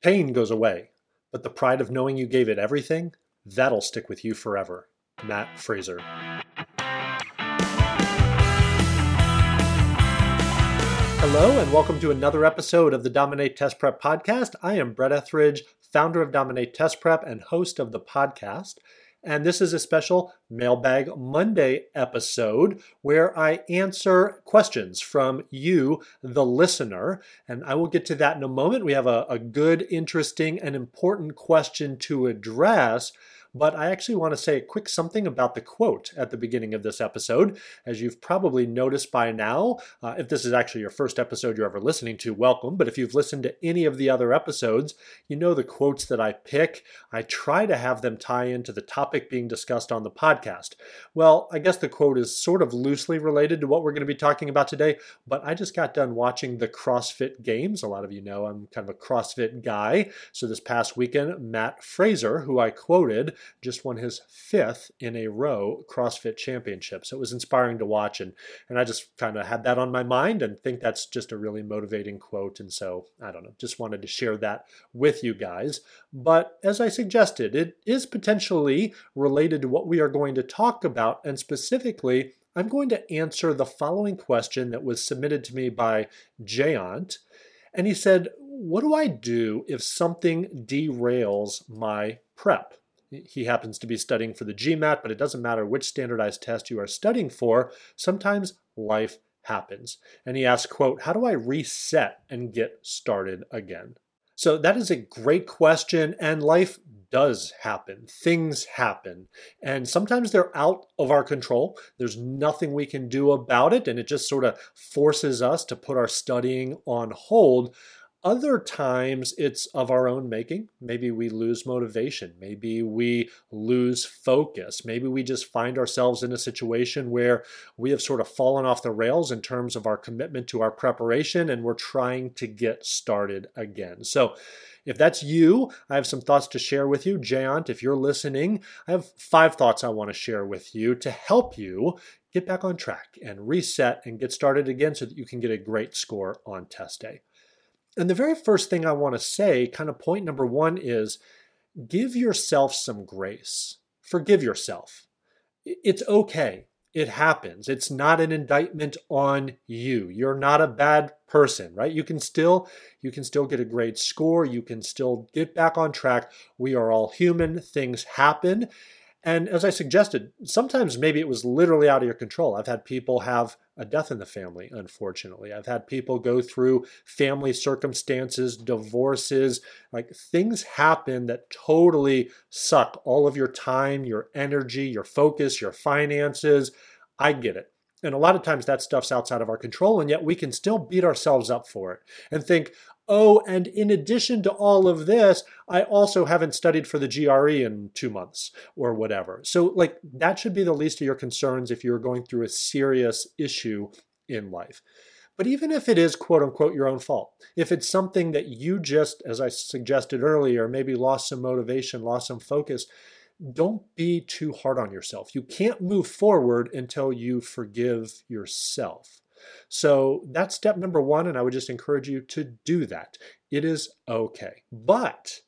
Pain goes away, but the pride of knowing you gave it everything, that'll stick with you forever. Mat Fraser. Hello, and welcome to another episode of the Dominate Test Prep podcast. I am Brett Etheridge, founder of Dominate Test Prep and host of the podcast. And this is a special Mailbag Monday episode where I answer questions from you, the listener. And I will get to that in a moment. We have a, a good, interesting, and important question to address. But I actually want to say a quick something about the quote at the beginning of this episode. As you've probably noticed by now, uh, if this is actually your first episode you're ever listening to, welcome. But if you've listened to any of the other episodes, you know the quotes that I pick. I try to have them tie into the topic being discussed on the podcast. Well, I guess the quote is sort of loosely related to what we're going to be talking about today, but I just got done watching the CrossFit Games. A lot of you know I'm kind of a CrossFit guy. So this past weekend, Mat Fraser, who I quoted, just won his fifth in a row CrossFit championship. So it was inspiring to watch. And, and I just kind of had that on my mind and think that's just a really motivating quote. And so I don't know, just wanted to share that with you guys. But as I suggested, it is potentially related to what we are going to talk about. And specifically, I'm going to answer the following question that was submitted to me by Jayant. And he said, What do I do if something derails my prep? He happens to be studying for the GMAT, but it doesn't matter which standardized test you are studying for. Sometimes life happens. And he asks, quote, how do I reset and get started again? So that is a great question and life does happen. Things happen. And sometimes they're out of our control. There's nothing we can do about it and it just sort of forces us to put our studying on hold. Other times it's of our own making. Maybe we lose motivation. Maybe we lose focus. Maybe we just find ourselves in a situation where we have sort of fallen off the rails in terms of our commitment to our preparation and we're trying to get started again. So, if that's you, I have some thoughts to share with you. Jayant, if you're listening, I have five thoughts I want to share with you to help you get back on track and reset and get started again so that you can get a great score on test day. And the very first thing I want to say, kind of point number one, is give yourself some grace. Forgive yourself. It's okay. It happens. It's not an indictment on you. You're not a bad person, right? You can still you can still get a great score. You can still get back on track. We are all human. Things happen. And as I suggested, sometimes maybe it was literally out of your control. I've had people have a death in the family, unfortunately. I've had people go through family circumstances, divorces, like things happen that totally suck all of your time, your energy, your focus, your finances. I get it. And a lot of times that stuff's outside of our control, and yet we can still beat ourselves up for it and think, oh, and in addition to all of this, I also haven't studied for the GRE in two months or whatever. So, like, that should be the least of your concerns if you're going through a serious issue in life. But even if it is quote unquote your own fault, if it's something that you just, as I suggested earlier, maybe lost some motivation, lost some focus, don't be too hard on yourself. You can't move forward until you forgive yourself. So that's step number one, and I would just encourage you to do that. It is okay. But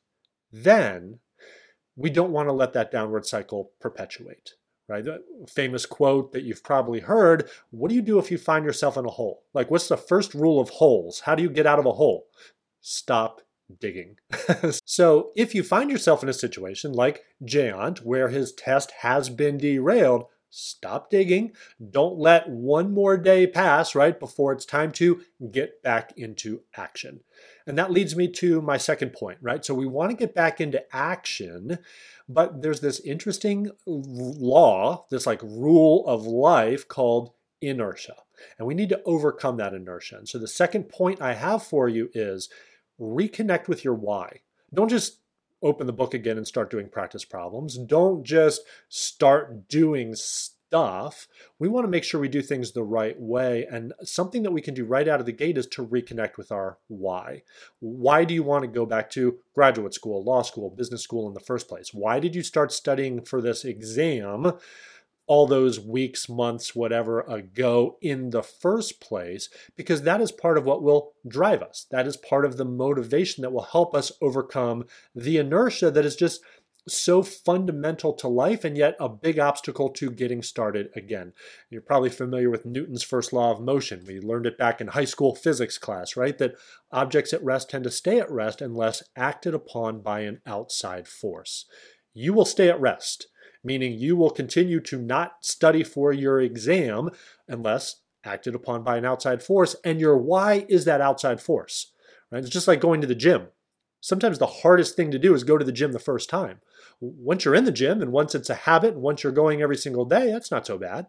then we don't want to let that downward cycle perpetuate. Right? The famous quote that you've probably heard What do you do if you find yourself in a hole? Like, what's the first rule of holes? How do you get out of a hole? Stop digging. so, if you find yourself in a situation like Jayant, where his test has been derailed, stop digging. Don't let one more day pass, right, before it's time to get back into action. And that leads me to my second point, right? So we want to get back into action, but there's this interesting law, this like rule of life called inertia. And we need to overcome that inertia. And so the second point I have for you is reconnect with your why. Don't just open the book again and start doing practice problems. Don't just start doing stuff. We want to make sure we do things the right way. And something that we can do right out of the gate is to reconnect with our why. Why do you want to go back to graduate school, law school, business school in the first place? Why did you start studying for this exam? All those weeks, months, whatever ago in the first place, because that is part of what will drive us. That is part of the motivation that will help us overcome the inertia that is just so fundamental to life and yet a big obstacle to getting started again. You're probably familiar with Newton's first law of motion. We learned it back in high school physics class, right? That objects at rest tend to stay at rest unless acted upon by an outside force. You will stay at rest, meaning you will continue to not study for your exam unless acted upon by an outside force, and your why is that outside force. Right? It's just like going to the gym. Sometimes the hardest thing to do is go to the gym the first time once you're in the gym and once it's a habit and once you're going every single day, that's not so bad.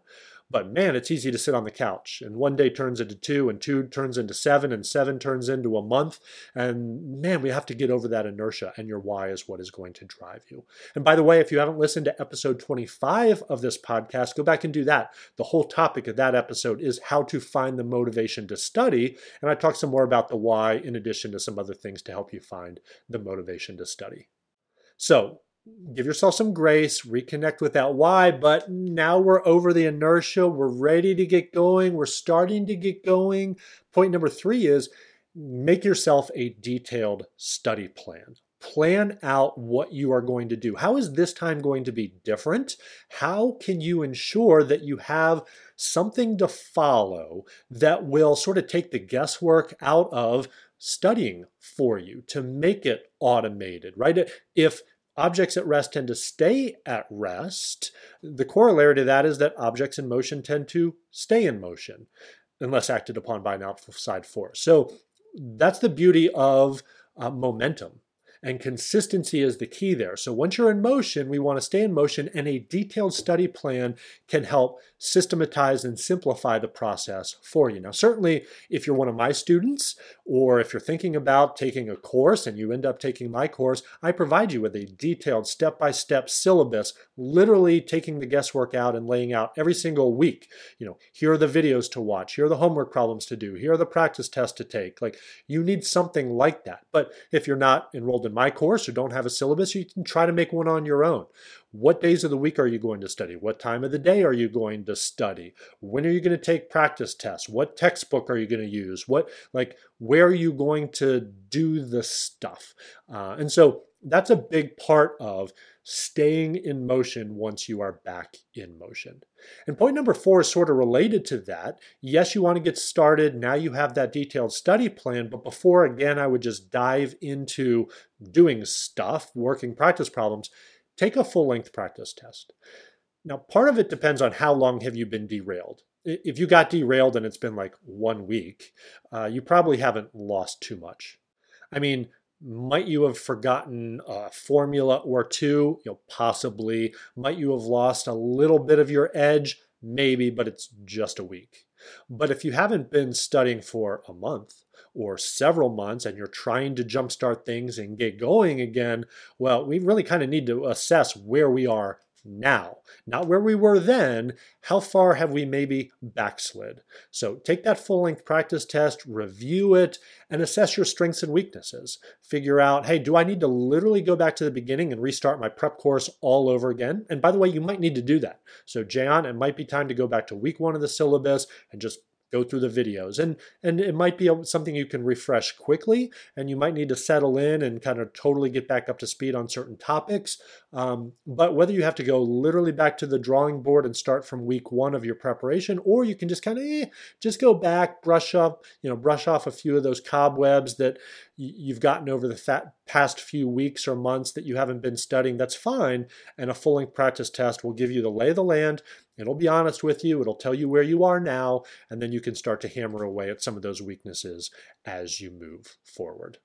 But man, it's easy to sit on the couch. And one day turns into two, and two turns into seven, and seven turns into a month. And man, we have to get over that inertia. And your why is what is going to drive you. And by the way, if you haven't listened to episode 25 of this podcast, go back and do that. The whole topic of that episode is how to find the motivation to study. And I talk some more about the why in addition to some other things to help you find the motivation to study. So, give yourself some grace, reconnect with that why. But now we're over the inertia. We're ready to get going. We're starting to get going. Point number three is make yourself a detailed study plan. Plan out what you are going to do. How is this time going to be different? How can you ensure that you have something to follow that will sort of take the guesswork out of studying for you to make it automated, right? If objects at rest tend to stay at rest. The corollary to that is that objects in motion tend to stay in motion unless acted upon by an outside force. So that's the beauty of uh, momentum. And consistency is the key there. So once you're in motion, we want to stay in motion, and a detailed study plan can help systematize and simplify the process for you. Now, certainly, if you're one of my students, or if you're thinking about taking a course and you end up taking my course, I provide you with a detailed step by step syllabus, literally taking the guesswork out and laying out every single week. You know, here are the videos to watch, here are the homework problems to do, here are the practice tests to take. Like, you need something like that. But if you're not enrolled in my course or don't have a syllabus, you can try to make one on your own. What days of the week are you going to study? What time of the day are you going to study? When are you going to take practice tests? What textbook are you going to use? What, like, where are you going to do the stuff? Uh, and so that's a big part of staying in motion once you are back in motion. And point number four is sort of related to that. Yes, you want to get started. Now you have that detailed study plan. But before, again, I would just dive into doing stuff, working practice problems, take a full length practice test. Now, part of it depends on how long have you been derailed. If you got derailed and it's been like one week, uh, you probably haven't lost too much. I mean, might you have forgotten a formula or two? You know, possibly. Might you have lost a little bit of your edge? Maybe, but it's just a week. But if you haven't been studying for a month or several months and you're trying to jumpstart things and get going again, well, we really kind of need to assess where we are now, not where we were then. How far have we maybe backslid? So take that full length practice test, review it, and assess your strengths and weaknesses. Figure out, hey, do I need to literally go back to the beginning and restart my prep course all over again? And by the way, you might need to do that. So, Jayant, it might be time to go back to week one of the syllabus and just go through the videos. And and it might be something you can refresh quickly and you might need to settle in and kind of totally get back up to speed on certain topics. Um, but whether you have to go literally back to the drawing board and start from week one of your preparation or you can just kind of eh, just go back brush up you know brush off a few of those cobwebs that you've gotten over the fat, past few weeks or months that you haven't been studying that's fine. And a full length practice test will give you the lay of the land It'll be honest with you, it'll tell you where you are now, and then you can start to hammer away at some of those weaknesses as you move forward.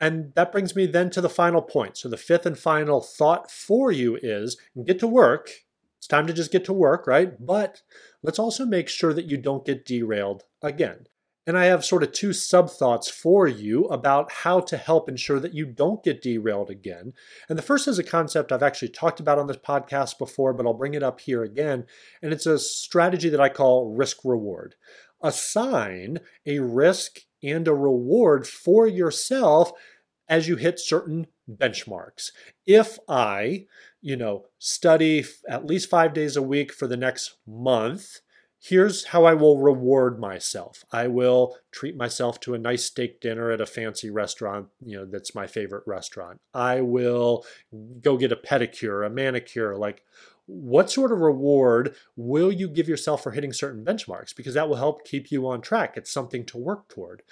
And that brings me then to the final point. So, the fifth and final thought for you is get to work. It's time to just get to work, right? But let's also make sure that you don't get derailed again. And I have sort of two sub thoughts for you about how to help ensure that you don't get derailed again. And the first is a concept I've actually talked about on this podcast before, but I'll bring it up here again. And it's a strategy that I call risk reward. Assign a risk and a reward for yourself as you hit certain benchmarks. If I, you know, study at least five days a week for the next month, here's how I will reward myself. I will treat myself to a nice steak dinner at a fancy restaurant, you know, that's my favorite restaurant. I will go get a pedicure, a manicure, like what sort of reward will you give yourself for hitting certain benchmarks? Because that will help keep you on track. It's something to work toward.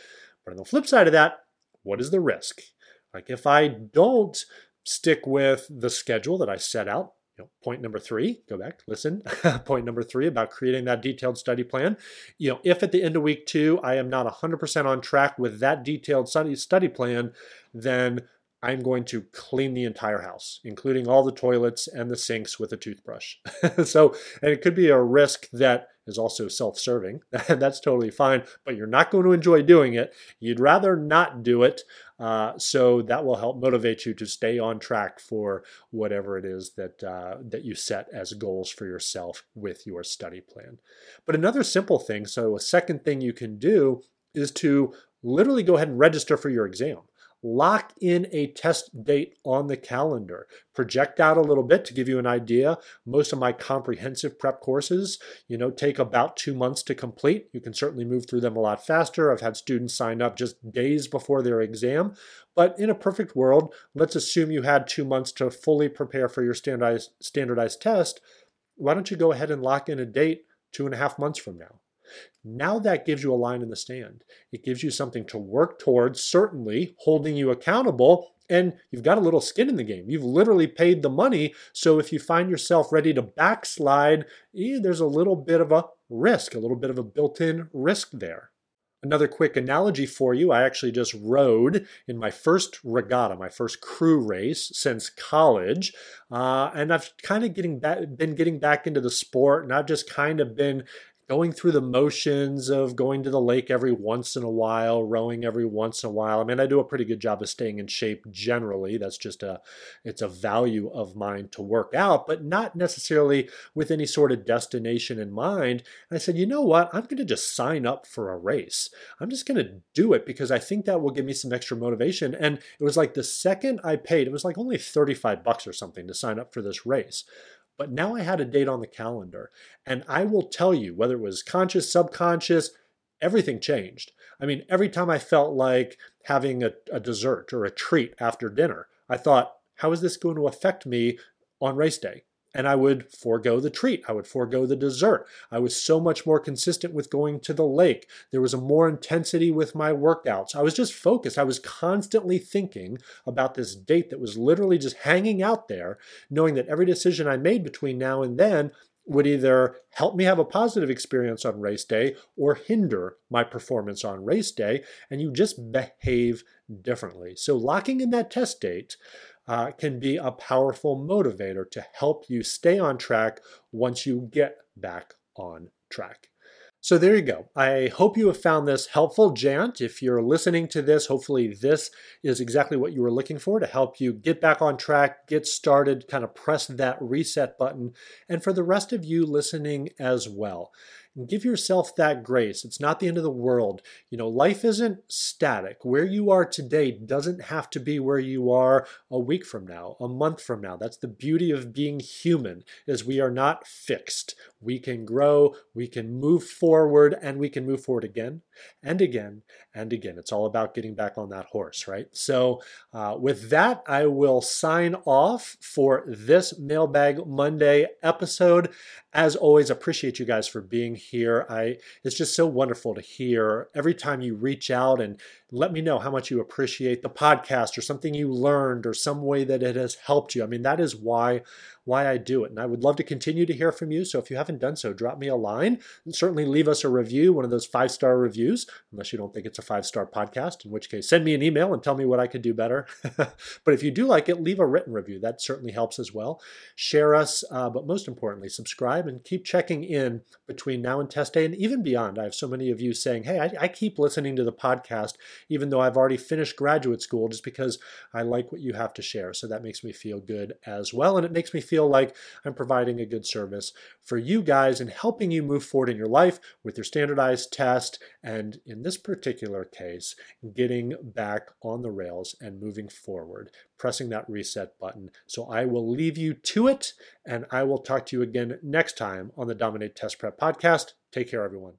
But on the flip side of that, what is the risk? Like if I don't stick with the schedule that I set out, know, point number three, go back, listen. point number three about creating that detailed study plan. You know, if at the end of week two I am not 100% on track with that detailed study study plan, then I'm going to clean the entire house, including all the toilets and the sinks with a toothbrush. so, and it could be a risk that is also self serving. That's totally fine, but you're not going to enjoy doing it. You'd rather not do it. Uh, so that will help motivate you to stay on track for whatever it is that uh, that you set as goals for yourself with your study plan. But another simple thing, so a second thing you can do is to literally go ahead and register for your exam lock in a test date on the calendar. Project out a little bit to give you an idea. Most of my comprehensive prep courses, you know, take about two months to complete. You can certainly move through them a lot faster. I've had students sign up just days before their exam. But in a perfect world, let's assume you had two months to fully prepare for your standardized, standardized test. Why don't you go ahead and lock in a date two and a half months from now? Now that gives you a line in the stand. It gives you something to work towards, certainly holding you accountable. And you've got a little skin in the game. You've literally paid the money. So if you find yourself ready to backslide, eh, there's a little bit of a risk, a little bit of a built in risk there. Another quick analogy for you I actually just rode in my first regatta, my first crew race since college. Uh, and I've kind of getting back, been getting back into the sport, and I've just kind of been going through the motions of going to the lake every once in a while, rowing every once in a while. I mean, I do a pretty good job of staying in shape generally. That's just a it's a value of mine to work out, but not necessarily with any sort of destination in mind. And I said, "You know what? I'm going to just sign up for a race. I'm just going to do it because I think that will give me some extra motivation." And it was like the second I paid, it was like only 35 bucks or something to sign up for this race. But now I had a date on the calendar. And I will tell you, whether it was conscious, subconscious, everything changed. I mean, every time I felt like having a, a dessert or a treat after dinner, I thought, how is this going to affect me on race day? And I would forego the treat. I would forego the dessert. I was so much more consistent with going to the lake. There was a more intensity with my workouts. I was just focused. I was constantly thinking about this date that was literally just hanging out there, knowing that every decision I made between now and then would either help me have a positive experience on race day or hinder my performance on race day. And you just behave differently. So, locking in that test date uh, can be a powerful motivator to help you stay on track once you get back on track. So there you go. I hope you have found this helpful, Jayant. If you're listening to this, hopefully this is exactly what you were looking for to help you get back on track, get started, kind of press that reset button. And for the rest of you listening as well, and give yourself that grace. It's not the end of the world. You know, life isn't static. Where you are today doesn't have to be where you are a week from now, a month from now. That's the beauty of being human is we are not fixed. We can grow, we can move forward, and we can move forward again and again and again. It's all about getting back on that horse, right? So, uh, with that, I will sign off for this Mailbag Monday episode. As always, appreciate you guys for being here. I it's just so wonderful to hear every time you reach out and let me know how much you appreciate the podcast or something you learned or some way that it has helped you. I mean, that is why why I do it. And I would love to continue to hear from you. So if you haven't done so, drop me a line and certainly leave us a review, one of those five star reviews, unless you don't think it's a five star podcast, in which case send me an email and tell me what I could do better. but if you do like it, leave a written review. That certainly helps as well. Share us, uh, but most importantly, subscribe and keep checking in between now and test day and even beyond. I have so many of you saying, hey, I, I keep listening to the podcast even though I've already finished graduate school, just because I like what you have to share. So that makes me feel good as well. And it makes me feel like I'm providing a good service for you guys and helping you move forward in your life with your standardized test. And in this particular case, getting back on the rails and moving forward, pressing that reset button. So I will leave you to it and I will talk to you again next time on the Dominate Test Prep podcast. Take care, everyone.